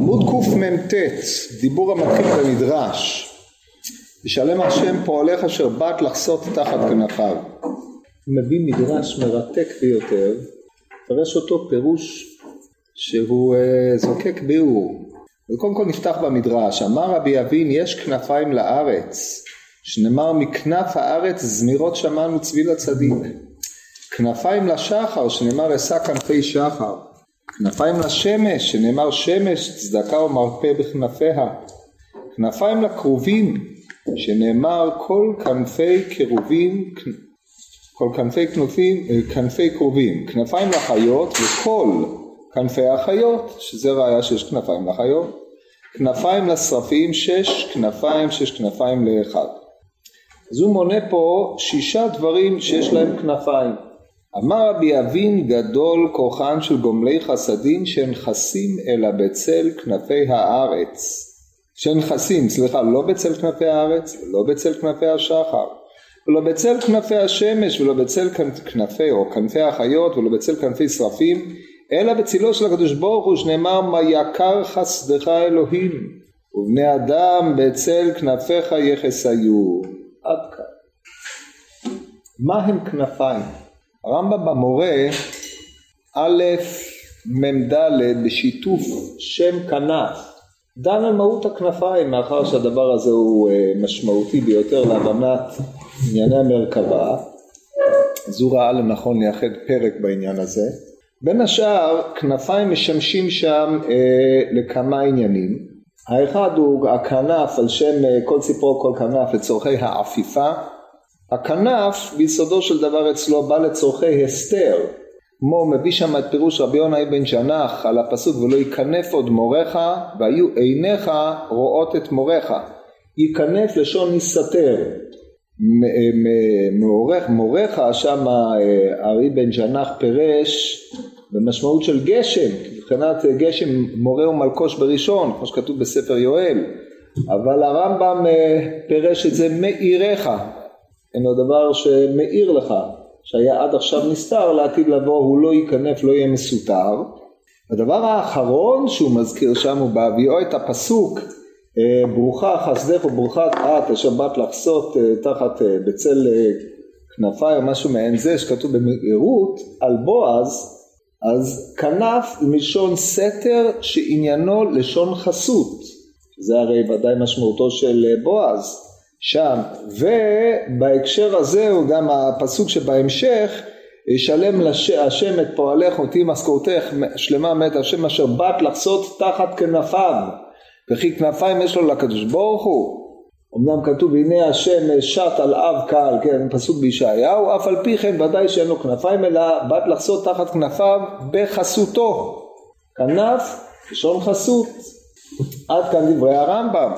עמוד קמ"ט, דיבור המתחיל במדרש, ישלם השם פועלך אשר באת לחסות תחת כנפיו. מביא מדרש מרתק ביותר, פרש אותו פירוש שהוא uh, זוקק ביאור. וקודם כל נפתח במדרש, אמר רבי אבין יש כנפיים לארץ, שנאמר מכנף הארץ זמירות שמענו צבי לצדיק. כנפיים לשחר, שנאמר אשא כנפי שחר. כנפיים לשמש, שנאמר שמש צדקה ומרפא בכנפיה. כנפיים לכרובים, שנאמר כל כנפי כרובים, כל כנפי כנופים, כנפי כרובים. כנפיים לחיות וכל כנפי החיות, שזה ראיה שיש כנפיים לחיות. כנפיים לשרפים שש, כנפיים שש כנפיים לאחד. אז הוא מונה פה שישה דברים שיש להם כנפיים. אמר רבי אבין גדול כוחן של גומלי חסדים שהן חסים אלא בצל כנפי הארץ. שהן חסים, סליחה, לא בצל כנפי הארץ, לא בצל כנפי השחר, ולא בצל כנפי השמש, ולא בצל כנפי או כנפי החיות, ולא בצל כנפי שרפים, אלא בצילו של הקדוש ברוך הוא שנאמר מה יקר חסדך אלוהים, ובני אדם בצל כנפיך יחסיו. עד כאן. מה הם כנפיים? הרמב"ם במורה א' מ"ד בשיתוף שם כנף דן על מהות הכנפיים מאחר שהדבר הזה הוא אה, משמעותי ביותר להבנת ענייני המרכבה אז הוא ראה לנכון לייחד פרק בעניין הזה. בין השאר כנפיים משמשים שם אה, לכמה עניינים. האחד הוא הכנף על שם אה, כל ציפור כל כנף לצורכי העפיפה הכנף ביסודו של דבר אצלו בא לצורכי הסתר. הוא מביא שם את פירוש רבי יונה אבן ג'נח על הפסוק ולא ייכנף עוד מורך והיו עיניך רואות את מורך ייכנף לשון נסתר. מורך, מורך שם ארי בן ג'נח פירש במשמעות של גשם, מבחינת גשם מורה ומלקוש בראשון, כמו שכתוב בספר יואל, אבל הרמב"ם אה, פירש את זה מאירך, אינו דבר שמאיר לך, שהיה עד עכשיו נסתר, לעתיד לבוא הוא לא ייכנף, לא יהיה מסותר. הדבר האחרון שהוא מזכיר שם הוא בהביאו את הפסוק אה, ברוכה חסדך וברוכה את אשר באת לחסות אה, תחת בצל כנפיי או משהו מעין זה שכתוב במהירות על בועז אז כנף מלשון סתר שעניינו לשון חסות זה הרי ודאי משמעותו של בועז שם ובהקשר הזה הוא גם הפסוק שבהמשך ישלם לש... השם את פועלך ותהי משכורתך שלמה מאת השם אשר באת לחסות תחת כנפיו וכי כנפיים יש לו לקדוש ברוך הוא אמנם כתוב הנה השם שט על אב קהל, כן, פסוק בישעיהו, אף על פי כן ודאי שאין לו כנפיים אלא בת לחסות תחת כנפיו בחסותו. כנף, לשון חסות. עד כאן דברי הרמב"ם.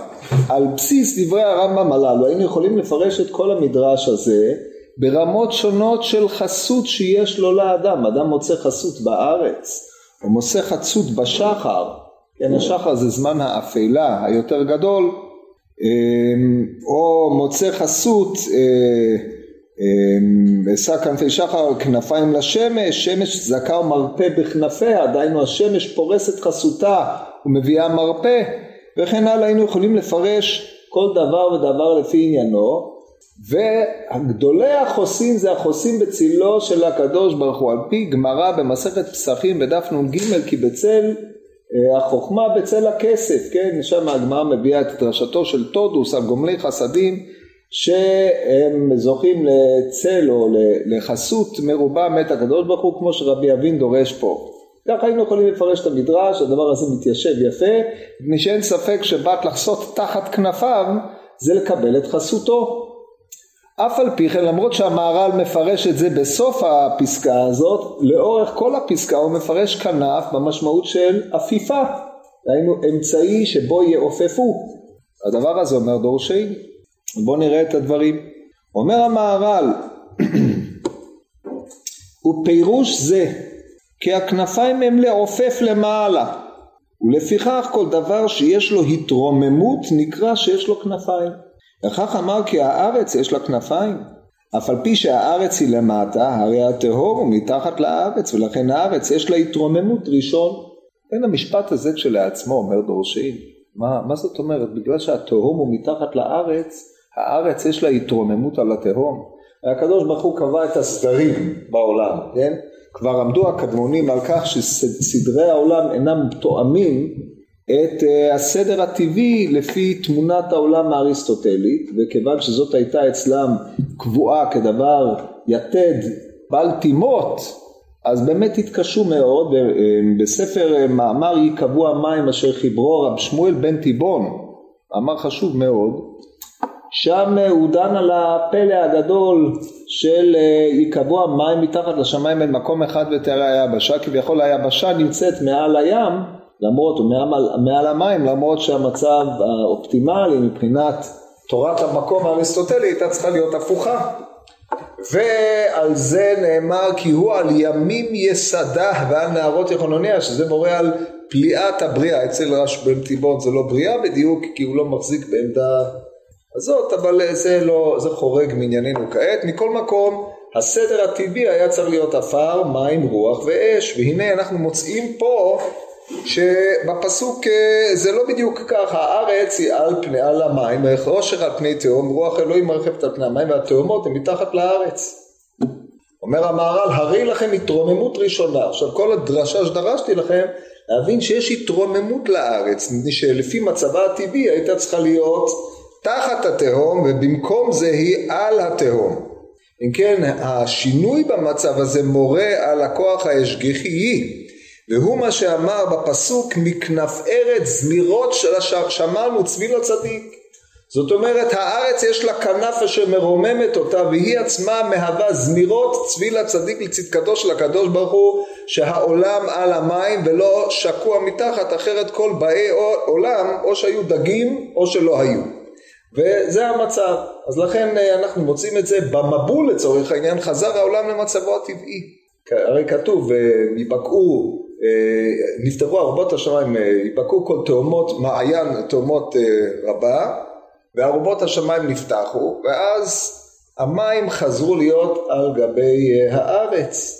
על בסיס דברי הרמב"ם הללו היינו יכולים לפרש את כל המדרש הזה ברמות שונות של חסות שיש לו לאדם. אדם מוצא חסות בארץ, או מוצא חסות בשחר, כן, השחר זה זמן האפלה היותר גדול, אמ, או מוצא חסות אשא אמ, כנפי שחר כנפיים לשמש, שמש זכה ומרפא בכנפיה, דהיינו השמש פורסת חסותה ומביאה מרפא, וכן הלאה. היינו יכולים לפרש כל דבר ודבר לפי עניינו, וגדולי החוסים זה החוסים בצילו של הקדוש ברוך הוא, על פי גמרא במסכת פסחים בדף נ"ג כי בצל אה, החוכמה בצל הכסף, כן, שם הגמרא מביאה את דרשתו של טודוס על גומלי חסדים שהם זוכים לצל או לחסות מרובה מת הקדוש ברוך הוא כמו שרבי אבין דורש פה. ככה היינו יכולים לפרש את המדרש, הדבר הזה מתיישב יפה, מפני שאין ספק שבת לחסות תחת כנפיו זה לקבל את חסותו. אף על פי כן למרות שהמהר"ל מפרש את זה בסוף הפסקה הזאת לאורך כל הפסקה הוא מפרש כנף במשמעות של עפיפה. דהיינו אמצעי שבו יעופפו. הדבר הזה אומר דורשי בואו נראה את הדברים. אומר המהר"ל ופירוש זה כי הכנפיים הם לעופף למעלה ולפיכך כל דבר שיש לו התרוממות נקרא שיש לו כנפיים וכך אמר כי הארץ יש לה כנפיים. אף על פי שהארץ היא למטה, הרי הטהור הוא מתחת לארץ, ולכן הארץ יש לה התרוממות ראשון. כן, המשפט הזה כשלעצמו אומר דורשי, מה, מה זאת אומרת? בגלל שהתהום הוא מתחת לארץ, הארץ יש לה התרוממות על התהום. הקדוש ברוך הוא קבע את הסדרים בעולם, כן? כבר עמדו הקדמונים על כך שסדרי העולם אינם תואמים את אה, הסדר הטבעי לפי תמונת העולם האריסטוטלית וכיוון שזאת הייתה אצלם קבועה כדבר יתד בל תימות אז באמת התקשו מאוד אה, בספר אה, מאמר ייקבעו המים אשר חיברו רב שמואל בן תיבון מאמר חשוב מאוד שם הוא דן על הפלא הגדול של ייקבעו המים מתחת לשמיים אל מקום אחד ותראה היבשה כביכול היבשה נמצאת מעל הים למרות, הוא מעל, מעל המים, למרות שהמצב האופטימלי מבחינת תורת המקום האריסטוטלי הייתה צריכה להיות הפוכה. ועל זה נאמר כי הוא על ימים יסדה ועל נהרות יחונוניה שזה מורה על פליאת הבריאה אצל רש בן תיבון זה לא בריאה בדיוק כי הוא לא מחזיק בעמדה הזאת אבל זה לא זה חורג מענייננו כעת מכל מקום הסדר הטבעי היה צריך להיות עפר מים רוח ואש והנה אנחנו מוצאים פה שבפסוק אה, זה לא בדיוק ככה, הארץ היא על פני, על המים, עושר על פני תהום, רוח אלוהים מרחבת על פני המים והתהומות הן מתחת לארץ. אומר המהר"ל, הרי לכם התרוממות ראשונה. עכשיו כל הדרשה שדרשתי לכם, להבין שיש התרוממות לארץ, שלפי מצבה הטבעי הייתה צריכה להיות תחת התהום ובמקום זה היא על התהום. אם כן, השינוי במצב הזה מורה על הכוח ההשגחי והוא מה שאמר בפסוק מכנף ארץ זמירות של השח שמענו צביל הצדיק זאת אומרת הארץ יש לה כנף אשר מרוממת אותה והיא עצמה מהווה זמירות צביל הצדיק לצדקתו של הקדוש ברוך הוא שהעולם על המים ולא שקוע מתחת אחרת כל באי עולם או שהיו דגים או שלא היו וזה המצב. אז לכן אה, אנחנו מוצאים את זה במבול לצורך העניין חזר העולם למצבו הטבעי. הרי כתוב ויבקעו אה, נפתחו ארובות השמיים, אה, יבקעו כל תאומות, מעיין תאומות אה, רבה, וארובות השמיים נפתחו, ואז המים חזרו להיות על גבי הארץ.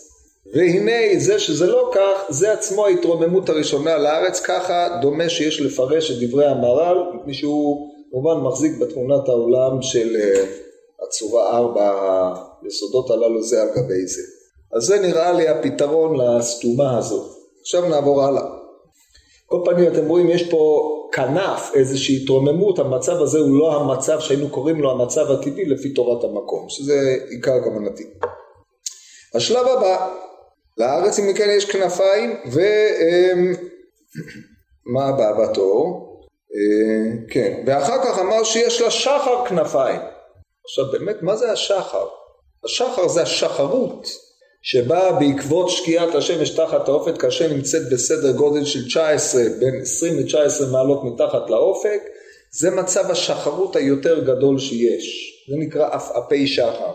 והנה זה שזה לא כך, זה עצמו ההתרוממות הראשונה לארץ, ככה דומה שיש לפרש את דברי המהר"ל, מפני שהוא כמובן מחזיק בתמונת העולם של הצורה ארבע היסודות הללו זה על גבי זה. אז זה נראה לי הפתרון לסתומה הזאת. עכשיו נעבור הלאה. כל פנים אתם רואים יש פה כנף, איזושהי התרוממות, המצב הזה הוא לא המצב שהיינו קוראים לו המצב הטבעי לפי תורת המקום, שזה עיקר כוונתי. השלב הבא, לארץ אם כן יש כנפיים ומה הבא בתור? אה, כן, ואחר כך אמר שיש לה שחר כנפיים. עכשיו באמת מה זה השחר? השחר זה השחרות שבאה בעקבות שקיעת השמש תחת האופק כאשר נמצאת בסדר גודל של 19, בין 20 ל-19 מעלות מתחת לאופק, זה מצב השחרות היותר גדול שיש, זה נקרא עפעפי שחר.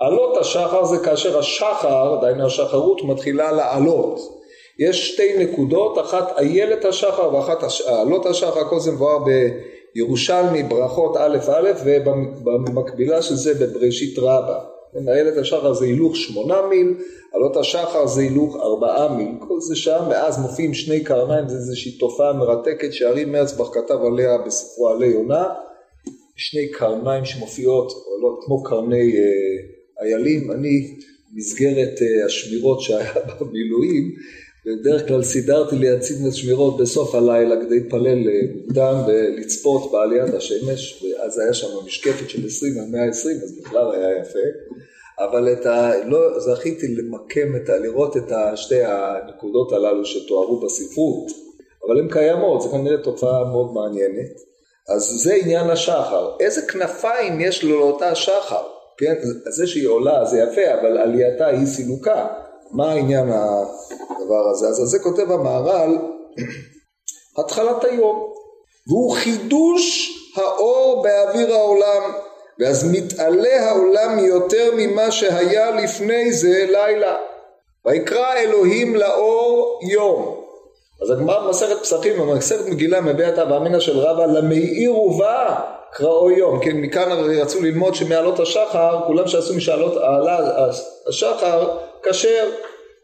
עלות השחר זה כאשר השחר, דהיינו השחרות, מתחילה לעלות. יש שתי נקודות, אחת איילת השחר ואחת עלות השחר, כל זה מבואר בירושלמי ברכות א' א' ובמקבילה של זה בבראשית רבה. איילת השחר זה הילוך שמונה מיל, עלות השחר זה הילוך ארבעה מיל, כל זה שם, ואז מופיעים שני קרניים, זה איזושהי תופעה מרתקת שארי מרצבך כתב עליה בספרו עלי יונה, שני קרניים שמופיעות, עולות כמו קרני אה, איילים, אני מסגרת אה, השמירות שהיה במילואים, בדרך כלל סידרתי לי את שמירות בסוף הלילה כדי להתפלל אה, מוקדם ולצפות בעליית השמש, ואז היה שם משקפת של 20 על 120, אז בכלל היה יפה. אבל את ה... לא זכיתי למקם את ה... לראות את שתי הנקודות הללו שתוארו בספרות, אבל הן קיימות, זו כנראה תופעה מאוד מעניינת. אז זה עניין השחר. איזה כנפיים יש לו לאותה שחר? כן, זה שהיא עולה זה יפה, אבל עלייתה היא סילוקה. מה העניין הדבר הזה? אז זה כותב המהר"ל, התחלת היום, והוא חידוש האור באוויר העולם. ואז מתעלה העולם יותר ממה שהיה לפני זה לילה. ויקרא אלוהים לאור יום. אז הגמרא במסכת פסחים במסכת מגילה מביע את אבא של רבא למאיר ובא קראו יום. כן, מכאן רצו ללמוד שמעלות השחר, כולם שעשו משאלות השחר כשר,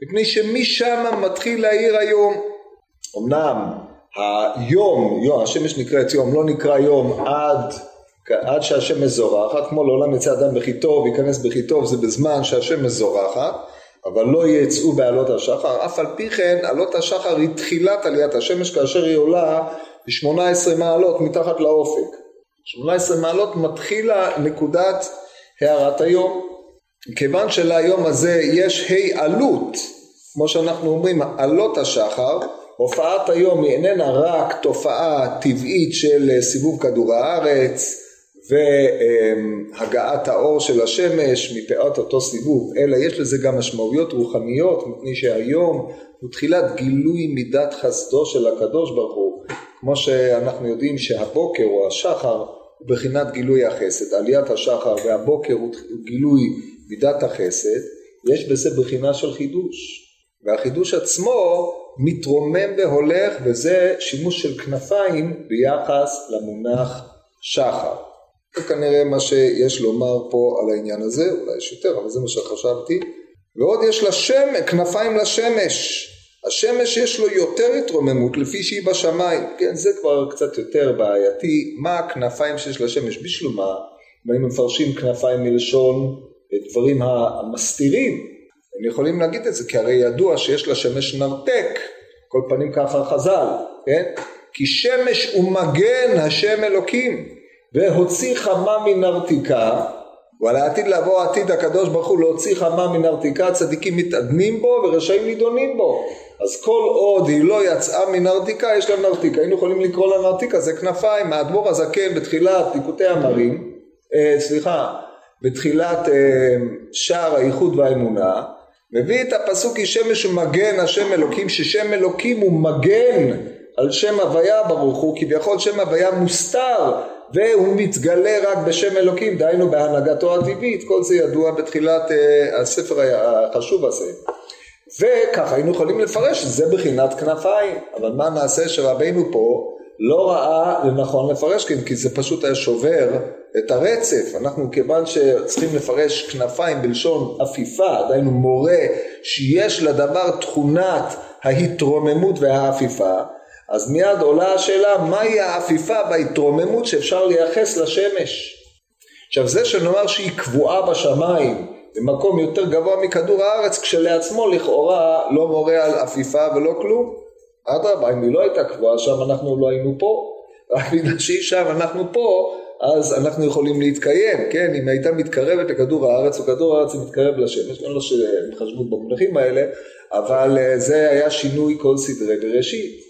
מפני שמשם מתחיל להאיר היום. אמנם היום, יום, השמש נקראת יום, לא נקרא יום עד, עד שהשמש זורחת, כמו לעולם יצא אדם בכי טוב, ייכנס בכי טוב, זה בזמן שהשמש זורחת, אבל לא יצאו בעלות השחר, אף על פי כן עלות השחר היא תחילת עליית השמש כאשר היא עולה ב-18 מעלות מתחת לאופק. 18 מעלות מתחילה נקודת הארת היום. כיוון שליום הזה יש העלות, כמו שאנחנו אומרים, עלות השחר, הופעת היום היא איננה רק תופעה טבעית של סיבוב כדור הארץ והגעת האור של השמש מפאת אותו סיבוב, אלא יש לזה גם משמעויות רוחניות, מפני שהיום הוא תחילת גילוי מידת חסדו של הקדוש ברוך הוא, כמו שאנחנו יודעים שהבוקר או השחר הוא בחינת גילוי החסד, עליית השחר והבוקר הוא גילוי מידת החסד, יש בזה בחינה של חידוש, והחידוש עצמו מתרומם והולך וזה שימוש של כנפיים ביחס למונח שחר. זה כנראה מה שיש לומר פה על העניין הזה, אולי יש יותר, אבל זה מה שחשבתי. ועוד יש לה שם, כנפיים לשמש. השמש יש לו יותר התרוממות לפי שהיא בשמיים. כן, זה כבר קצת יותר בעייתי. מה הכנפיים שיש לשמש? בשביל מה? אם היינו מפרשים כנפיים מלשון דברים המסתירים, הם יכולים להגיד את זה, כי הרי ידוע שיש לשמש נרתק, כל פנים ככה חז"ל, כן? כי שמש ומגן השם אלוקים, והוציא חמה מנרתיקה, ועל העתיד לבוא העתיד הקדוש ברוך הוא להוציא חמה מנרתיקה, צדיקים מתאדנים בו ורשעים נידונים בו. אז כל עוד היא לא יצאה מנרתיקה, יש לה נרתיקה. היינו יכולים לקרוא לה נרתיקה, זה כנפיים. האדמו"ר הזקן בתחילת ליקוטי המרים, אה, סליחה, בתחילת אה, שער האיחוד והאמונה, מביא את הפסוק כי שמש ומגן השם אלוקים, ששם אלוקים הוא מגן על שם הוויה ברוך הוא, כביכול שם הוויה מוסתר והוא מתגלה רק בשם אלוקים, דהיינו בהנהגתו הטבעית, כל זה ידוע בתחילת uh, הספר החשוב הזה. וככה היינו יכולים לפרש שזה בחינת כנפיים, אבל מה נעשה שרבינו פה לא ראה לנכון לפרש כן, כי זה פשוט היה שובר את הרצף. אנחנו כיוון שצריכים לפרש כנפיים בלשון עפיפה, דהיינו מורה שיש לדבר תכונת ההתרוממות והעפיפה, אז מיד עולה השאלה מהי העפיפה וההתרוממות שאפשר לייחס לשמש. עכשיו זה שנאמר שהיא קבועה בשמיים במקום יותר גבוה מכדור הארץ כשלעצמו לכאורה לא מורה על עפיפה ולא כלום. אדרבה אם היא לא הייתה קבועה שם אנחנו לא היינו פה רק בגלל שהיא שם אנחנו פה אז אנחנו יכולים להתקיים, כן? אם הייתה מתקרבת לכדור הארץ, וכדור הארץ מתקרב לשמש, אין לו התחשבות במונחים האלה, אבל אה, זה היה שינוי כל סדרי בראשית.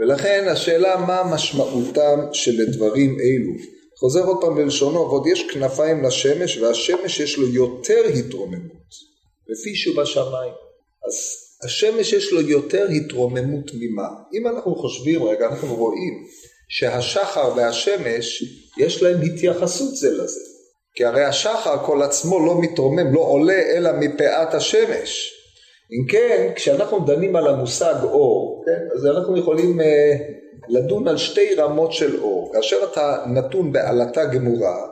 ולכן השאלה מה משמעותם של דברים אלו. חוזר עוד פעם בלשונו, ועוד יש כנפיים לשמש, והשמש יש לו יותר התרוממות, לפי שהוא בשמיים. אז השמש יש לו יותר התרוממות ממה? אם אנחנו חושבים רגע, אנחנו רואים שהשחר והשמש יש להם התייחסות זה לזה. כי הרי השחר כל עצמו לא מתרומם, לא עולה אלא מפאת השמש. אם כן, כשאנחנו דנים על המושג אור, כן, אז אנחנו יכולים uh, לדון על שתי רמות של אור. כאשר אתה נתון בעלתה גמורה,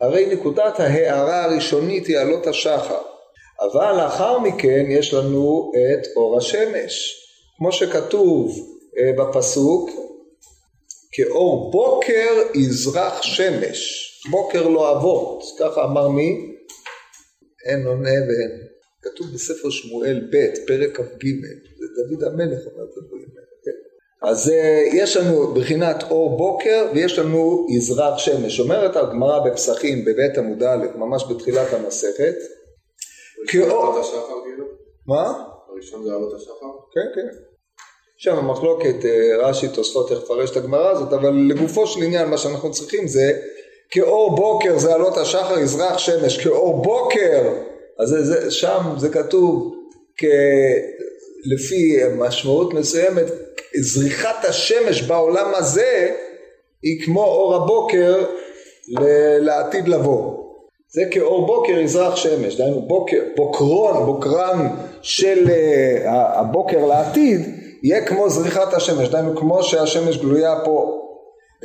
הרי נקודת ההארה הראשונית היא עלות השחר. אבל לאחר מכן יש לנו את אור השמש. כמו שכתוב uh, בפסוק, כאור בוקר יזרח שמש, בוקר לא אבות, ככה אמר מי? אין עונה ואין. כתוב בספר שמואל ב', פרק כ"ג, זה דוד המלך אומר את הדברים האלה, כן? אז אה, יש לנו בחינת אור בוקר ויש לנו יזרח שמש. אומרת הגמרא בפסחים בבית עמוד א', ממש בתחילת המסכת, כאור... מה? הראשון זה עלות השחר? כן, כן. שם המחלוקת, אה, רש"י תוספות איך לפרש את הגמרא הזאת, אבל לגופו של עניין מה שאנחנו צריכים זה כאור בוקר זה עלות השחר יזרח שמש, כאור בוקר אז זה, זה, שם זה כתוב כ... לפי משמעות מסוימת, זריחת השמש בעולם הזה היא כמו אור הבוקר לעתיד לבוא. זה כאור בוקר יזרח שמש, דהיינו בוקר, בוקרון, בוקרן של uh, הבוקר לעתיד, יהיה כמו זריחת השמש, דהיינו כמו שהשמש גלויה פה.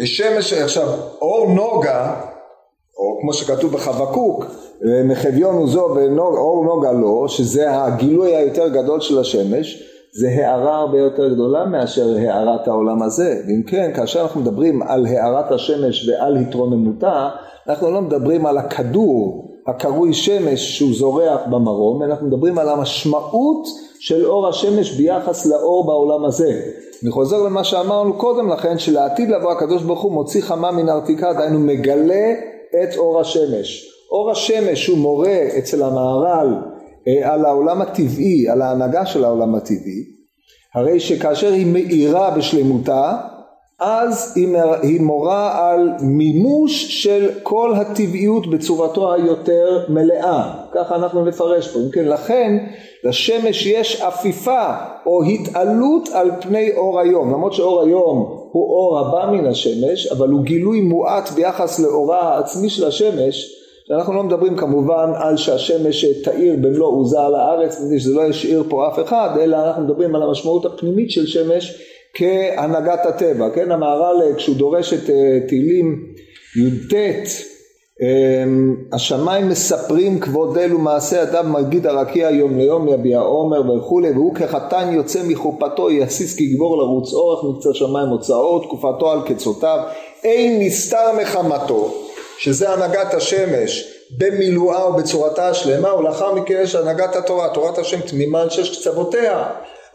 שמש, עכשיו, אור נוגה, או כמו שכתוב בחבקוק, מחביון הוא זו ואור נוגה לו, שזה הגילוי היותר גדול של השמש, זה הארה הרבה יותר גדולה מאשר הארת העולם הזה. ואם כן, כאשר אנחנו מדברים על הארת השמש ועל התרוממותה, אנחנו לא מדברים על הכדור הקרוי שמש שהוא זורח במרום, אנחנו מדברים על המשמעות של אור השמש ביחס לאור בעולם הזה. אני חוזר למה שאמרנו קודם לכן, שלעתיד לבוא הקדוש ברוך הוא מוציא חמה מן ארתיקה, דהיינו מגלה את אור השמש. אור השמש הוא מורה אצל המהר"ל אה, על העולם הטבעי, על ההנהגה של העולם הטבעי, הרי שכאשר היא מאירה בשלמותה, אז היא מורה על מימוש של כל הטבעיות בצורתו היותר מלאה, ככה אנחנו נפרש פה, כן, לכן לשמש יש עפיפה או התעלות על פני אור היום, למרות שאור היום הוא אור הבא מן השמש, אבל הוא גילוי מועט ביחס לאורה העצמי של השמש, ואנחנו לא מדברים כמובן על שהשמש תאיר במלוא עוזה על הארץ, שזה לא ישאיר פה אף אחד, אלא אנחנו מדברים על המשמעות הפנימית של שמש כהנהגת הטבע, כן, המהר"ל כשהוא דורש את אה, תהילים י"ט אמ, השמיים מספרים כבוד אל ומעשה אדם מגיד הרקיע יום ליום יביע עומר וכולי והוא כחתן יוצא מחופתו יסיס כגבור לרוץ אורך מקצה שמיים הוצאות תקופתו על קצותיו אין נסתר מחמתו שזה הנהגת השמש במילואה ובצורתה השלמה ולאחר מכן יש הנהגת התורה תורת השם תמימה על שש קצוותיה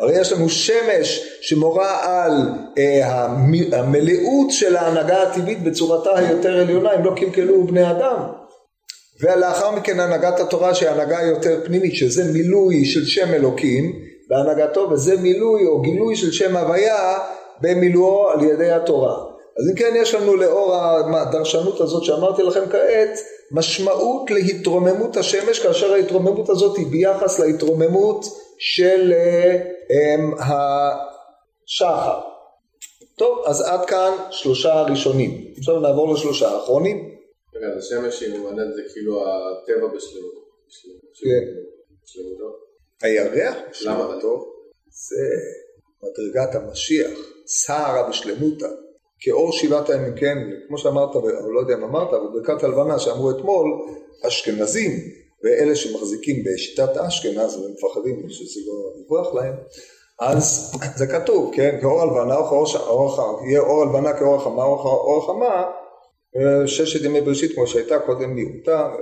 הרי יש לנו שמש שמורה על אה, המלאות של ההנהגה הטבעית בצורתה היותר עליונה אם לא קלקלו בני אדם. ולאחר מכן הנהגת התורה שהיא הנהגה יותר פנימית שזה מילוי של שם אלוקים בהנהגתו וזה מילוי או גילוי של שם הוויה במילואו על ידי התורה. אז אם כן יש לנו לאור הדרשנות הזאת שאמרתי לכם כעת משמעות להתרוממות השמש כאשר ההתרוממות הזאת היא ביחס להתרוממות של אה, השחר. טוב, אז עד כאן שלושה ראשונים. עכשיו נעבור לשלושה האחרונים. רגע, אז השמש היא ממנת זה כאילו הטבע בשלמות. בשלמותו. הירח בשלמותו זה מדרגת המשיח, סערה בשלמותה. כאור שבעת הימים, כן, כמו שאמרת, אני לא יודע אם אמרת, אבל ברכת הלבנה שאמרו אתמול, אשכנזים ואלה שמחזיקים בשיטת אשכנז ומפחדים שזה לא יברח להם, אז זה כתוב, כן, כאור הלבנה, יהיה אור הלבנה כאור החמה, אור החמה, אה, ששת ימי בראשית כמו שהייתה קודם מיעוטה.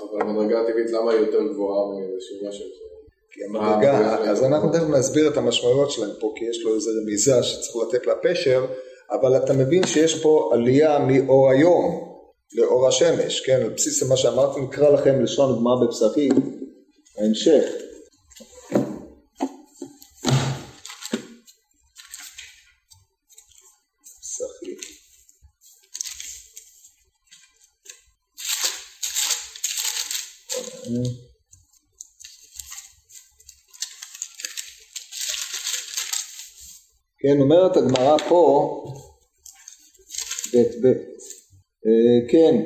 אבל המדרגה הטבעית למה היא יותר גבוהה מאיזשהו משהו? כי המדרגה, אז אנחנו תכף נסביר את המשמעויות שלהם פה, כי יש לו איזה רמיזה שצריך לתת לה פשר, אבל אתה מבין שיש פה עלייה מאור היום לאור השמש, כן, על בסיס מה שאמרתי, נקרא לכם לשון גמרא בפסחים, ההמשך. כן, אומרת הגמרא פה, ב' ב', כן,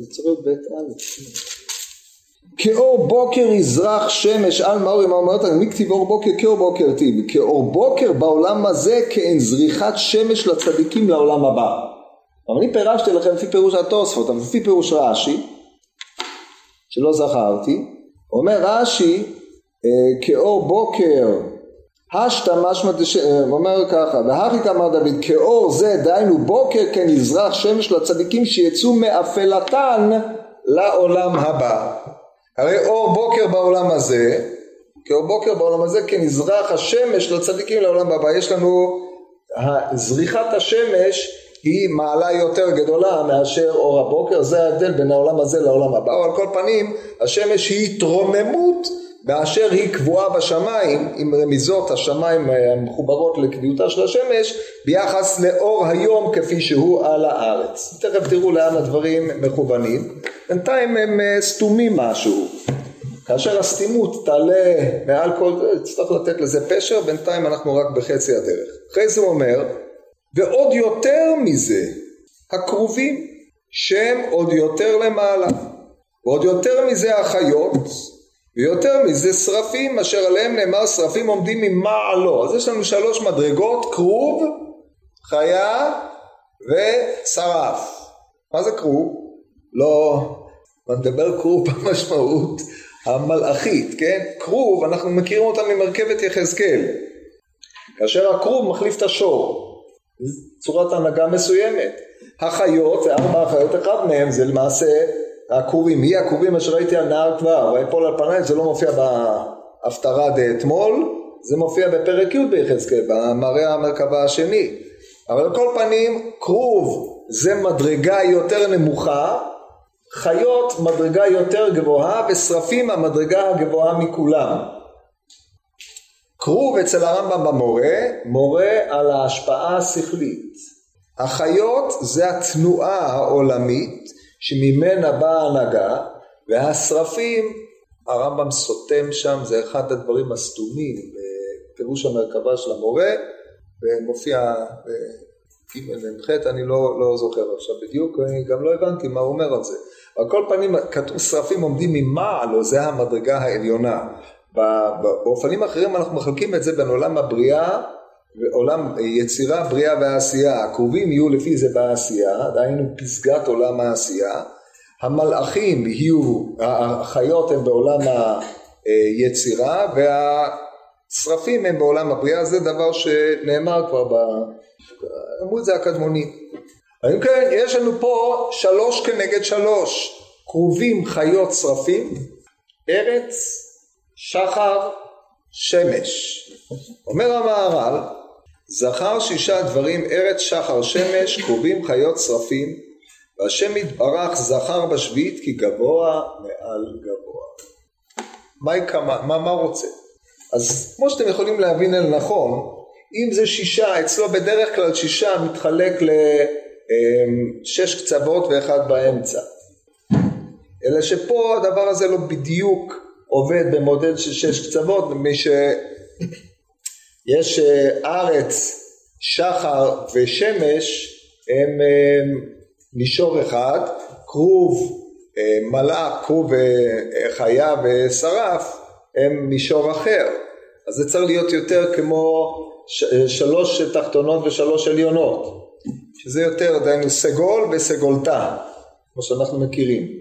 זה צריך להיות ב' א', כאור בוקר יזרח שמש על מאור עם האומרת מי כתיב אור בוקר? כאור בוקר טיב כאור בוקר בעולם הזה כאין זריחת שמש לצדיקים לעולם הבא. אבל אני פירשתי לכם לפי פירוש התוספות אבל לפי פירוש רש"י שלא זכרתי אומר רש"י אה, כאור בוקר השתא משמע אה, הוא אומר ככה, והכי כאמר דוד, כאור זה דהיינו בוקר כן יזרח שמש לצדיקים שיצאו מאפלתן לעולם הבא. הרי אור בוקר בעולם הזה, כאור בוקר בעולם הזה כן יזרח השמש לצדיקים לעולם הבא. יש לנו, זריחת השמש היא מעלה יותר גדולה מאשר אור הבוקר, זה ההבדל בין העולם הזה לעולם הבא, אבל על כל פנים השמש היא התרוממות באשר היא קבועה בשמיים עם רמיזות השמיים המחוברות לקביעותה של השמש ביחס לאור היום כפי שהוא על הארץ. תכף תראו לאן הדברים מכוונים. בינתיים הם אה, סתומים משהו. כאשר הסתימות תעלה מעל כל זה, צריך לתת לזה פשר, בינתיים אנחנו רק בחצי הדרך. אחרי זה הוא אומר, ועוד יותר מזה, הקרובים, שהם עוד יותר למעלה, ועוד יותר מזה החיות, ויותר מזה שרפים אשר עליהם נאמר שרפים עומדים ממעלו אז יש לנו שלוש מדרגות כרוב, חיה ושרף מה זה כרוב? לא, אני מדבר כרוב במשמעות המלאכית, כן? כרוב, אנחנו מכירים אותה ממרכבת יחזקאל. כאשר הכרוב מחליף את השור, צורת הנהגה מסוימת. החיות, זה ארבע החיות, אחד מהם זה למעשה הכרובים. מי הכרובים אשר ראיתי על נהר כבר, ויפול על פניי, זה לא מופיע בהפטרה דאתמול, זה מופיע בפרק י' ביחזקאל, במראה המרכבה השני. אבל על כל פנים, כרוב זה מדרגה יותר נמוכה, חיות מדרגה יותר גבוהה, ושרפים המדרגה הגבוהה מכולם. כרוב אצל הרמב"ם במורה, מורה על ההשפעה השכלית. החיות זה התנועה העולמית שממנה באה ההנהגה, והשרפים, הרמב"ם סותם שם, זה אחד הדברים הסתומים בפירוש המרכבה של המורה, ומופיע בג' אני לא, לא זוכר עכשיו בדיוק, אני גם לא הבנתי מה הוא אומר על זה. על כל פנים, כתוב שרפים עומדים ממעל, או זה המדרגה העליונה. באופנים אחרים אנחנו מחלקים את זה בין עולם הבריאה ועולם יצירה, בריאה ועשייה. הקרובים יהיו לפי זה בעשייה, דהיינו פסגת עולם העשייה. המלאכים יהיו, החיות הן בעולם היצירה והשרפים הם בעולם הבריאה, זה דבר שנאמר כבר, ב... אמרו את זה הקדמונים. אם כן, יש לנו פה שלוש כנגד שלוש, כרובים, חיות, שרפים, ארץ, שחר, שמש. אומר המהר"ל, זכר שישה דברים ארץ שחר שמש, כרובים חיות שרפים, והשם יתברך זכר בשביעית כי גבוה מעל גבוה. מה, כמה, מה, מה רוצה? אז כמו שאתם יכולים להבין אל נכון, אם זה שישה, אצלו בדרך כלל שישה מתחלק לשש אמ, קצוות ואחד באמצע. אלא שפה הדבר הזה לא בדיוק עובד במודל של שש קצוות, מפני שיש אה, ארץ, שחר ושמש הם מישור אחד, כרוב אה, מלאך, כרוב אה, חיה ושרף הם מישור אחר. אז זה צריך להיות יותר כמו שלוש תחתונות ושלוש עליונות, שזה יותר, דהיינו סגול וסגולתה, כמו שאנחנו מכירים.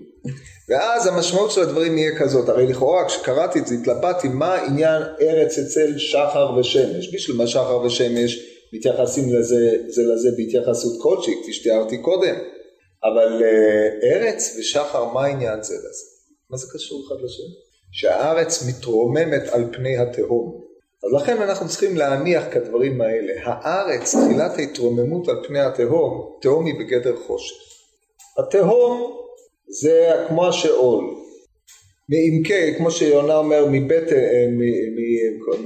ואז המשמעות של הדברים יהיה כזאת, הרי לכאורה כשקראתי את זה התלבטתי מה עניין ארץ אצל שחר ושמש, בשביל מה שחר ושמש מתייחסים לזה, זה לזה בהתייחסות כלשהי, כפי שתיארתי קודם, אבל uh, ארץ ושחר מה העניין זה לזה? מה זה קשור אחד לשני? שהארץ מתרוממת על פני התהום. אז לכן אנחנו צריכים להניח כדברים האלה. הארץ, תחילת ההתרוממות על פני התהום, תהום היא בגדר חושך. התהום זה כמו השאול. מעמקי, כמו שיונה אומר, מבית, אה,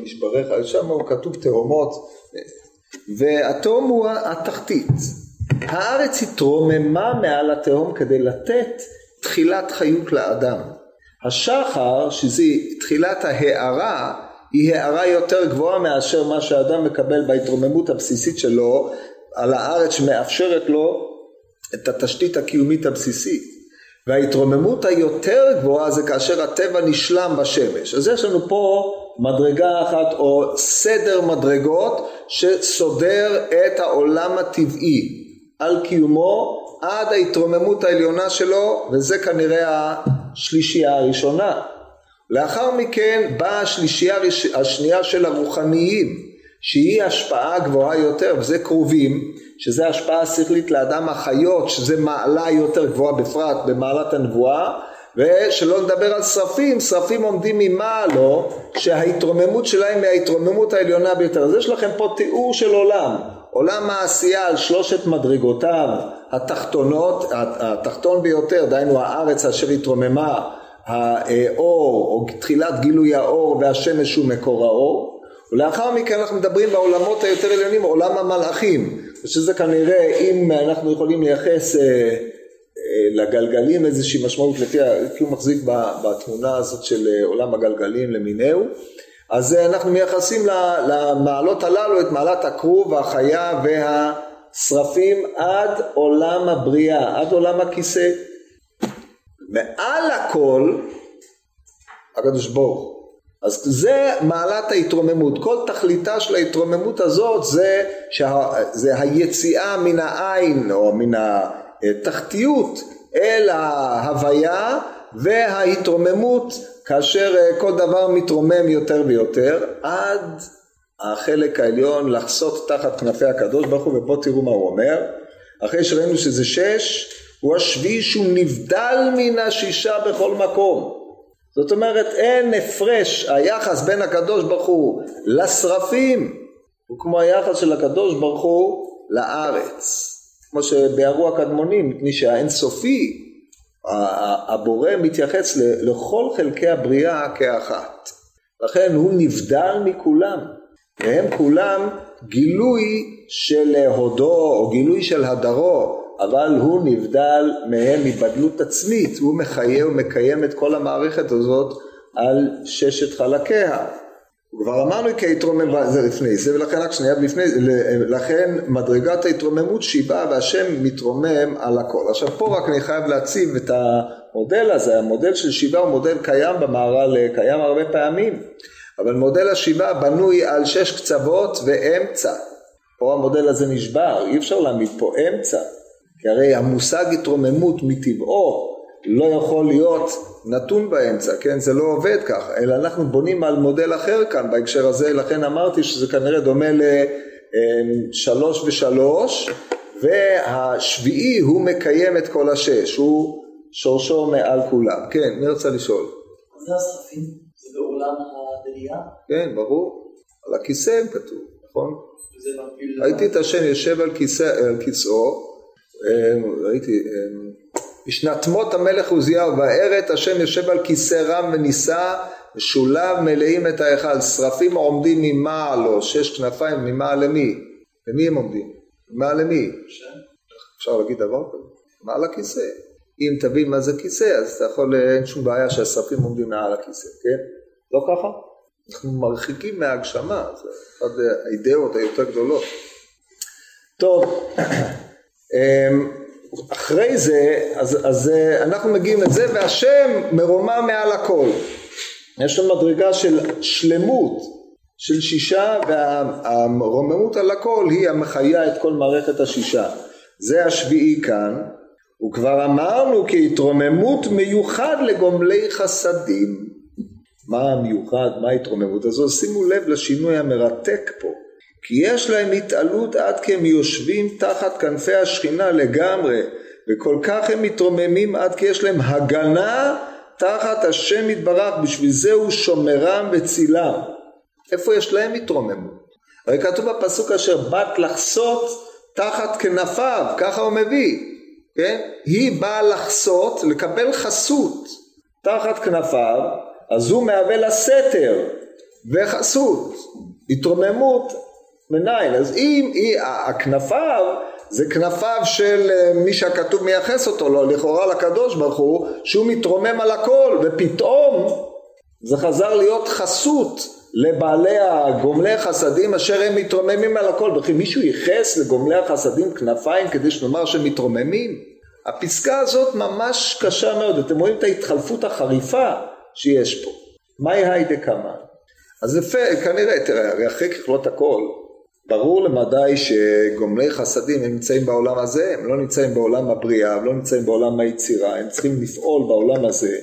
משבריך, שם הוא כתוב תהומות, והתהום הוא התחתית. הארץ התרוממה מעל התהום כדי לתת תחילת חיות לאדם. השחר, שזה תחילת ההארה, היא הארה יותר גבוהה מאשר מה שהאדם מקבל בהתרוממות הבסיסית שלו על הארץ שמאפשרת לו את התשתית הקיומית הבסיסית. וההתרוממות היותר גבוהה זה כאשר הטבע נשלם בשמש. אז יש לנו פה מדרגה אחת או סדר מדרגות שסודר את העולם הטבעי על קיומו עד ההתרוממות העליונה שלו וזה כנראה השלישייה הראשונה. לאחר מכן באה השלישייה השנייה של הרוחניים שהיא השפעה גבוהה יותר וזה קרובים שזה השפעה שכלית לאדם החיות, שזה מעלה יותר גבוהה בפרט במעלת הנבואה, ושלא נדבר על שרפים, שרפים עומדים ממעלו, שההתרוממות שלהם היא ההתרוממות העליונה ביותר. אז יש לכם פה תיאור של עולם, עולם העשייה על שלושת מדרגותיו התחתונות, התחתון ביותר, דהיינו הארץ אשר התרוממה, האור, או תחילת גילוי האור והשמש הוא מקור האור, ולאחר מכן אנחנו מדברים בעולמות היותר עליונים, עולם המלאכים, ושזה כנראה אם אנחנו יכולים לייחס אה, אה, לגלגלים איזושהי משמעות לפי, כי הוא מחזיק בתמונה הזאת של אה, עולם הגלגלים למיניהו, אז אה, אנחנו מייחסים למעלות הללו את מעלת הכרוב והחיה והשרפים עד עולם הבריאה, עד עולם הכיסא. מעל הכל הקדוש ברוך אז זה מעלת ההתרוממות, כל תכליתה של ההתרוממות הזאת זה, שה, זה היציאה מן העין או מן התחתיות אל ההוויה וההתרוממות כאשר אה, כל דבר מתרומם יותר ויותר, עד החלק העליון לחסות תחת כנפי הקדוש ברוך הוא, ופה תראו מה הוא אומר, אחרי שראינו שזה שש, הוא השביעי שהוא נבדל מן השישה בכל מקום. זאת אומרת אין הפרש, היחס בין הקדוש ברוך הוא לשרפים הוא כמו היחס של הקדוש ברוך הוא לארץ. כמו שביארו הקדמונים, מפני שהאינסופי, הבורא מתייחס לכל חלקי הבריאה כאחת. לכן הוא נבדל מכולם, והם כולם גילוי של הודו או גילוי של הדרו, אבל הוא נבדל מהם מבדלות עצמית, הוא מחיה ומקיים את כל המערכת הזאת על ששת חלקיה. כבר אמרנו כי ההתרומם זה לפני זה ולכן רק שנייה לפני לכן מדרגת ההתרוממות שיבה והשם מתרומם על הכל. עכשיו פה רק אני חייב להציב את המודל הזה. המודל של שיבה הוא מודל קיים במהר"ל קיים הרבה פעמים. אבל מודל השיבה בנוי על שש קצוות ואמצע. פה המודל הזה נשבר אי אפשר להעמיד פה אמצע כי הרי המושג התרוממות מטבעו לא יכול להיות נתון באמצע, כן? זה לא עובד ככה, אלא אנחנו בונים על מודל אחר כאן בהקשר הזה, לכן אמרתי שזה כנראה דומה לשלוש ושלוש, והשביעי הוא מקיים את כל השש, הוא שורשו מעל כולם. כן, מי רצה לשאול? זה השרפים? זה בעולם הבריאה? כן, ברור. על הכיסא הם כתוב, נכון? ראיתי את השם יושב על, כיסא, על כיסאו, ראיתי אה, בשנת מות המלך עוזיהו והארת השם יושב על כיסא רם ונישא ושולב מלאים את ההיכל שרפים עומדים ממעל לו שש כנפיים ממעל למי? למי הם עומדים? ממעל למי? אפשר להגיד דבר כזה? מעל הכיסא אם תבין מה זה כיסא אז אתה יכול אין שום בעיה שהשרפים עומדים מעל הכיסא כן? לא ככה? אנחנו מרחיקים מההגשמה זה אחת האידאות היותר גדולות טוב אמ, אחרי זה, אז, אז אה, אנחנו מגיעים לזה והשם מרומם מעל הכל. יש לנו מדרגה של שלמות של שישה והרוממות על הכל היא המחיה את כל מערכת השישה. זה השביעי כאן, וכבר אמרנו כי התרוממות מיוחד לגומלי חסדים. מה המיוחד, מה ההתרוממות הזו? שימו לב לשינוי המרתק פה. כי יש להם התעלות עד כי הם יושבים תחת כנפי השכינה לגמרי וכל כך הם מתרוממים עד כי יש להם הגנה תחת השם יתברך בשביל זה הוא שומרם וצילם איפה יש להם התרוממות? הרי כתוב בפסוק אשר בת לחסות תחת כנפיו ככה הוא מביא כן? היא באה לחסות לקבל חסות תחת כנפיו אז הוא מהווה לה סתר וחסות התרוממות מניין. אז אם היא, הכנפיו זה כנפיו של אה, מי שהכתוב מייחס אותו לו, לכאורה לקדוש ברוך הוא, שהוא מתרומם על הכל, ופתאום זה חזר להיות חסות לבעלי הגומלי החסדים אשר הם מתרוממים על הכל. וכי מישהו ייחס לגומלי החסדים כנפיים כדי שנאמר שהם מתרוממים? הפסקה הזאת ממש קשה מאוד, אתם רואים את ההתחלפות החריפה שיש פה. מהי היידה קמאן? אז יפה, כנראה, תראה, הרי אחרי ככלות הכל, ברור למדי שגומלי חסדים הם נמצאים בעולם הזה, הם לא נמצאים בעולם הבריאה, הם לא נמצאים בעולם היצירה, הם צריכים לפעול בעולם הזה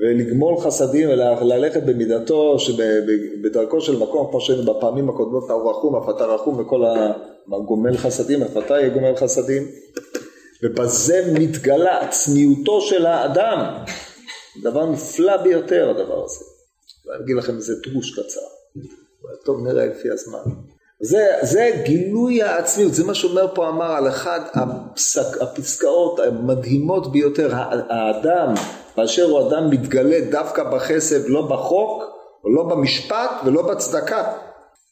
ולגמול חסדים וללכת במידתו, בדרכו של מקום, כמו שהיינו בפעמים הקודמות, אור רחום, אף אתה רחום וכל הגומל חסדים, אף אתה יהיה גומל חסדים, ובזה מתגלה צניעותו של האדם, דבר נפלא ביותר הדבר הזה. אני אגיד לכם איזה דרוש קצר, טוב נראה לפי הזמן. זה, זה גילוי העצמיות, זה מה שאומר פה אמר על אחד הפסק, הפסקאות המדהימות ביותר, האדם באשר הוא אדם מתגלה דווקא בחסד, לא בחוק, לא במשפט ולא בצדקה,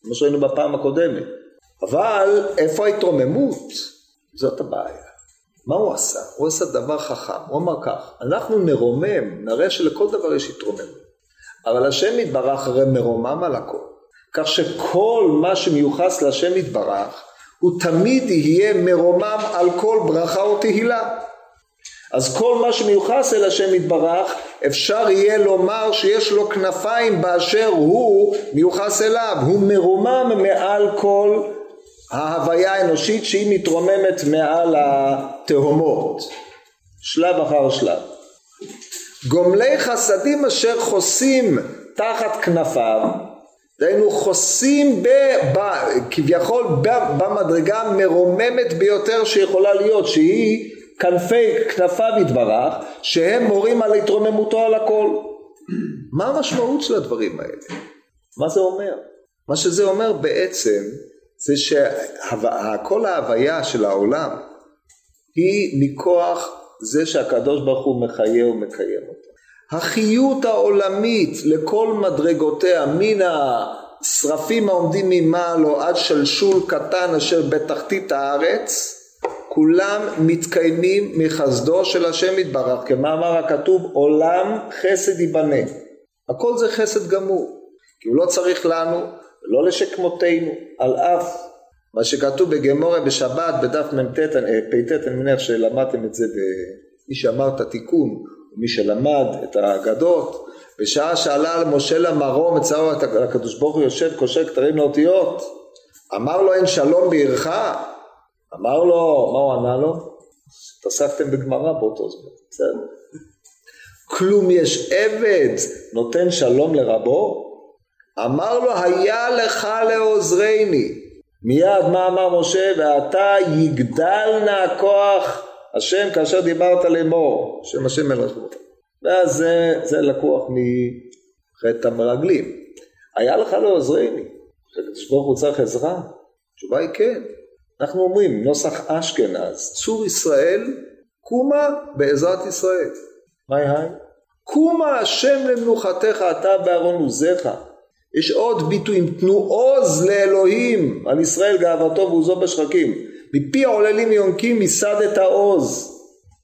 כמו שראינו בפעם הקודמת. אבל איפה ההתרוממות? זאת הבעיה. מה הוא עשה? הוא עשה דבר חכם, הוא אמר כך, אנחנו נרומם, נראה שלכל דבר יש התרוממות, אבל השם יתברך הרי מרומם על הכל. כך שכל מה שמיוחס להשם יתברך הוא תמיד יהיה מרומם על כל ברכה או תהילה. אז כל מה שמיוחס אל השם יתברך אפשר יהיה לומר שיש לו כנפיים באשר הוא מיוחס אליו, הוא מרומם מעל כל ההוויה האנושית שהיא מתרוממת מעל התהומות, שלב אחר שלב. גומלי חסדים אשר חוסים תחת כנפיו, דהיינו חוסים ב, ב, כביכול ב, במדרגה המרוממת ביותר שיכולה להיות, שהיא כנפי כנפיו יתברך, שהם מורים על התרוממותו על הכל. מה המשמעות של הדברים האלה? מה זה אומר? מה שזה אומר בעצם זה שכל ההוויה של העולם היא מכוח זה שהקדוש ברוך הוא מחיה ומקיים אותה. החיות העולמית לכל מדרגותיה מן השרפים העומדים ממעלו עד שלשול קטן אשר בתחתית הארץ כולם מתקיימים מחסדו של השם יתברך. כמאמר הכתוב? עולם חסד ייבנה הכל זה חסד גמור כי הוא לא צריך לנו לא לשכמותנו על אף מה שכתוב בגמורה בשבת בדף מ"ט, אה, פ"ט, אני מניח שלמדתם את זה, מי שאמר את התיקון, מי שלמד את האגדות, בשעה שעלה על משה למרום אצלו הקדוש ברוך הוא יושב קושר כתרים לאותיות, אמר לו אין שלום בעירך, אמר לו, מה הוא ענה לו? התעסקתם בגמרא באותו זמן, בסדר. כלום יש עבד נותן שלום לרבו? אמר לו היה לך לעוזרני מיד מה אמר משה ועתה יגדל נא כוח השם כאשר דיברת לאמור שם השם מלכות ואז זה, זה לקוח מחטא המרגלים היה לך לעוזרני הקדוש ברוך הוא צריך עזרה? התשובה היא כן אנחנו אומרים נוסח אשכנז צור ישראל קומה בעזרת ישראל מה היי? קומה השם למנוחתך אתה בארון עוזיך יש עוד ביטויים, תנו עוז לאלוהים, על ישראל גאוותו ועוזו בשחקים. מפי העוללים יונקים מסד את העוז.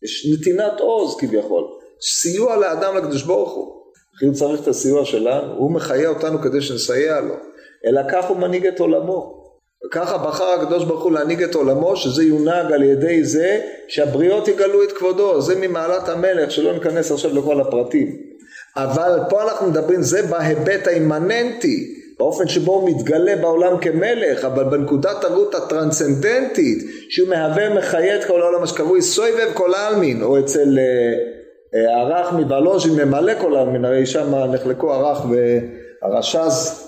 יש נתינת עוז כביכול. סיוע לאדם לקדוש ברוך הוא. כי הוא צריך את הסיוע שלנו, הוא מחיה אותנו כדי שנסייע לו. אלא כך הוא מנהיג את עולמו. וככה בחר הקדוש ברוך הוא להנהיג את עולמו, שזה יונהג על ידי זה שהבריות יגלו את כבודו. זה ממעלת המלך, שלא ניכנס עכשיו לכל הפרטים. אבל פה אנחנו מדברים, זה בהיבט האימננטי, באופן שבו הוא מתגלה בעולם כמלך, אבל בנקודת הראות הטרנסצנדנטית, שהוא מהווה מחיה את כל העולם, מה שקרוי סויבב כל העלמין, או אצל ערך אה, אה, מבלוז'ין ממלא כל העלמין, הרי שם נחלקו ערך והרשז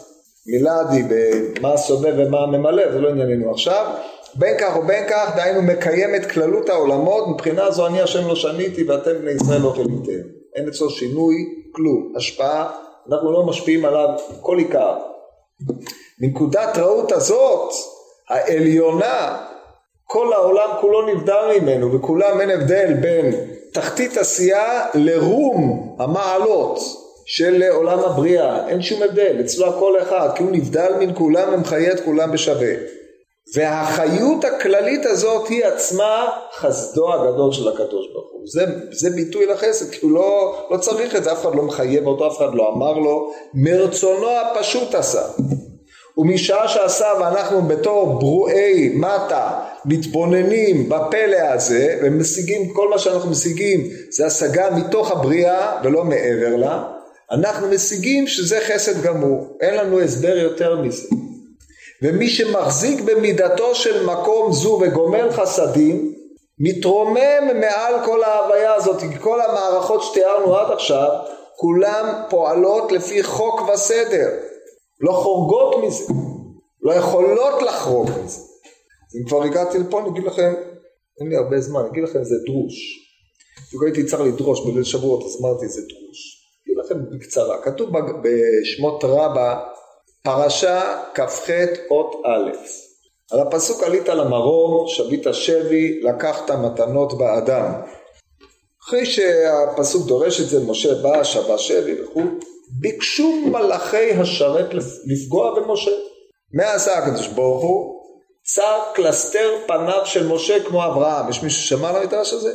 מילדי במה סובב ומה ממלא, זה לא ענייננו עכשיו. בין כך ובין כך, דהיינו מקיים את כללות העולמות, מבחינה זו אני השם לא שניתי ואתם בני ישראל לא כליתם. אין אצלו שינוי כלום, השפעה, אנחנו לא משפיעים עליו כל עיקר. מנקודת ראות הזאת, העליונה, כל העולם כולו נבדל ממנו, וכולם אין הבדל בין תחתית עשייה לרום המעלות של עולם הבריאה, אין שום הבדל, אצלו הכל אחד, כי הוא נבדל מן כולם ומחיה את כולם בשווה. והחיות הכללית הזאת היא עצמה חסדו הגדול של הקדוש ברוך הוא. זה, זה ביטוי לחסד, כי הוא לא, לא צריך את זה, אף אחד לא מחייב אותו, אף אחד לא אמר לו, מרצונו הפשוט עשה. ומשעה שעשה ואנחנו בתור ברואי מטה מתבוננים בפלא הזה ומשיגים כל מה שאנחנו משיגים זה השגה מתוך הבריאה ולא מעבר לה אנחנו משיגים שזה חסד גמור אין לנו הסבר יותר מזה ומי שמחזיק במידתו של מקום זו וגומל חסדים מתרומם מעל כל ההוויה הזאת כי כל המערכות שתיארנו עד עכשיו כולן פועלות לפי חוק וסדר. לא חורגות מזה. לא יכולות לחרוג מזה. אם כבר הגעתי לפה אני אגיד לכם אין לי הרבה זמן אני אגיד לכם זה דרוש. בדיוק הייתי צריך לדרוש בליל שבועות אז אמרתי זה דרוש. אגיד לכם בקצרה כתוב בשמות רבה פרשה כ"ח אות א' על הפסוק עלית למרום, שבית שבי, לקחת מתנות באדם. אחרי שהפסוק דורש את זה, משה בא, שבה שבי וכו', ביקשו מלאכי השרת לפגוע במשה. מה עשה הקדוש ברוך הוא? צר קלסתר פניו של משה כמו אברהם. יש מישהו ששמע על המדרש הזה?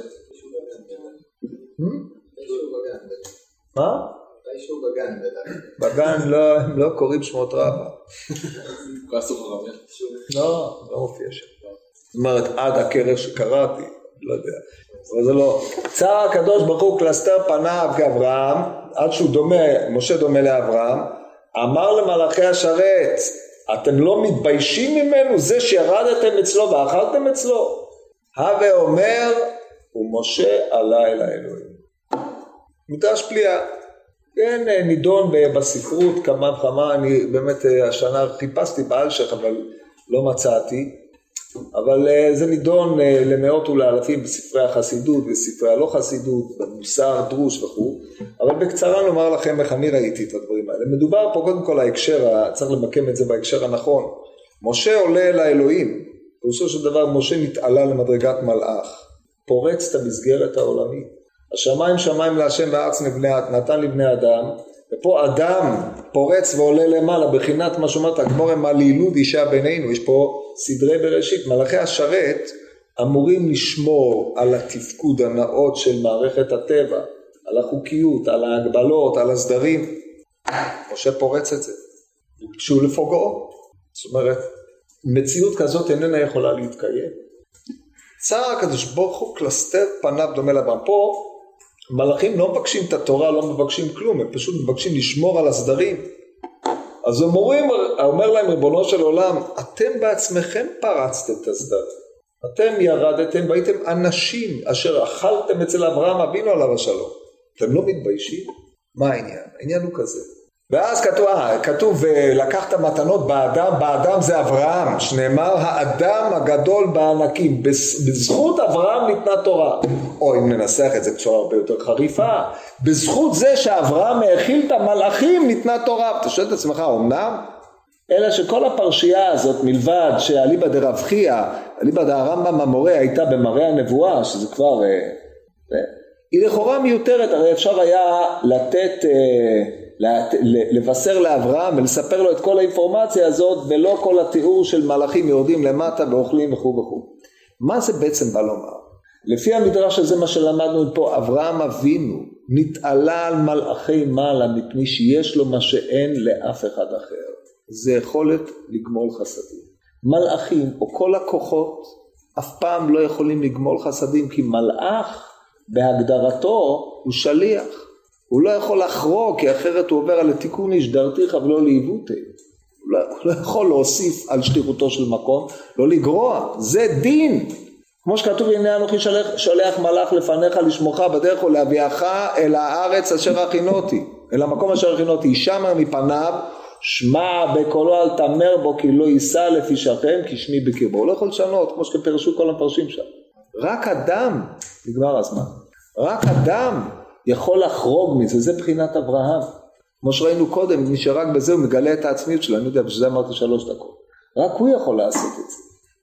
מה? מתישהו בגן בטח. בגן לא, הם לא קוראים שמות רבא. לא, לא מופיע שם. זאת אומרת, עד הכרך שקראתי, לא יודע. אבל זה לא. צר הקדוש ברוך הוא קלסתר פניו כאברהם, עד שהוא דומה, משה דומה לאברהם, אמר למלאכי השרת, אתם לא מתביישים ממנו זה שירדתם אצלו ואכלתם אצלו? הווה אומר, ומשה עלה אל האלוהים. מדרש פליאה. כן, אה, נידון בספרות כמה וכמה, אני באמת אה, השנה חיפשתי באלשך אבל לא מצאתי, אבל אה, זה נידון למאות ולאלפים בספרי החסידות, בספרי הלא חסידות, במוסר, דרוש וכו', אבל בקצרה נאמר לכם איך אני ראיתי את הדברים האלה. מדובר פה קודם כל ההקשר, צריך למקם את זה בהקשר הנכון. משה עולה אל האלוהים, פירושו של דבר משה נתעלה למדרגת מלאך, פורץ את המסגרת העולמית. השמיים שמיים להשם והארץ נתן לבני אדם, ופה אדם פורץ ועולה למעלה, בחינת מה שאומרת הגמור מה לילוד אישה בינינו, יש פה סדרי בראשית, מלאכי השרת אמורים לשמור על התפקוד הנאות של מערכת הטבע, על החוקיות, על ההגבלות, על הסדרים. משה פורץ את זה, ביקשו לפוגעו. זאת אומרת, מציאות כזאת איננה יכולה להתקיים. צער הקדוש ברוך הוא קלסתר פניו דומה לאברהם. פה מלאכים לא מבקשים את התורה, לא מבקשים כלום, הם פשוט מבקשים לשמור על הסדרים. אז אומרים, אומר להם ריבונו של עולם, אתם בעצמכם פרצתם את הסדר. אתם ירדתם והייתם אנשים אשר אכלתם אצל אברהם אבינו עליו השלום. אתם לא מתביישים? מה העניין? העניין הוא כזה. ואז כתוב, אה, כתוב לקחת מתנות באדם, באדם זה אברהם, שנאמר האדם הגדול בענקים, בזכות אברהם ניתנה תורה. או אם ננסח את זה בצורה הרבה יותר חריפה, בזכות זה שאברהם האכיל את המלאכים ניתנה תורה. אתה שואל את עצמך, אמנם? אלא שכל הפרשייה הזאת מלבד שאליבא דרב חייא, אליבא דהרמב"ם המורה הייתה במראה הנבואה, שזה כבר... אה, אה, היא לכאורה מיותרת, הרי אפשר היה לתת... אה, לבשר לאברהם ולספר לו את כל האינפורמציה הזאת ולא כל התיאור של מלאכים יורדים למטה ואוכלים וכו' וכו'. מה זה בעצם בא לומר? לפי המדרש הזה מה שלמדנו פה אברהם אבינו נתעלה על מלאכי מעלה מפני שיש לו מה שאין לאף אחד אחר זה יכולת לגמול חסדים. מלאכים או כל הכוחות אף פעם לא יכולים לגמול חסדים כי מלאך בהגדרתו הוא שליח הוא לא יכול לחרוג, כי אחרת הוא עובר על התיקון איש דרתיך ולא לעיוותי. הוא לא, הוא לא יכול להוסיף על שליחותו של מקום, לא לגרוע, זה דין. כמו שכתוב, הנה אנוכי שולח, שולח מלאך לפניך לשמוך בדרך ולהביאך אל הארץ אשר הכינותי, אל המקום אשר הכינותי, שמר מפניו, שמע בקולו אל תמר בו כי לא יישא לפי שכם כי שמי בקרבו. הוא לא יכול לשנות, כמו שפרשו כל המפרשים שם. רק אדם, נגמר הזמן, רק אדם יכול לחרוג מזה, זה בחינת אברהם. כמו שראינו קודם, מי שרק בזה הוא מגלה את העצמיות שלו, אני יודע, בשביל זה אמרתי שלוש דקות. רק הוא יכול לעשות את זה.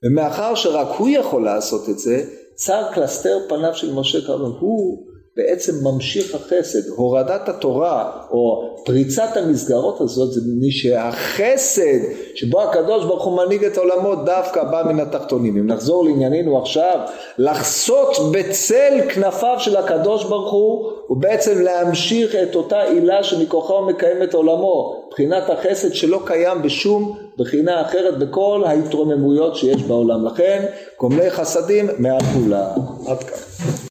ומאחר שרק הוא יכול לעשות את זה, צר קלסתר פניו של משה כרמל, הוא בעצם ממשיך החסד, הורדת התורה או פריצת המסגרות הזאת זה מפני שהחסד שבו הקדוש ברוך הוא מנהיג את עולמו דווקא בא מן התחתונים. אם נחזור לענייננו עכשיו, לחסות בצל כנפיו של הקדוש ברוך הוא ובעצם להמשיך את אותה עילה שמכוחה הוא מקיים את עולמו, בחינת החסד שלא קיים בשום בחינה אחרת בכל ההתרוממויות שיש בעולם. לכן גומלי חסדים מעל כולם. עד כאן.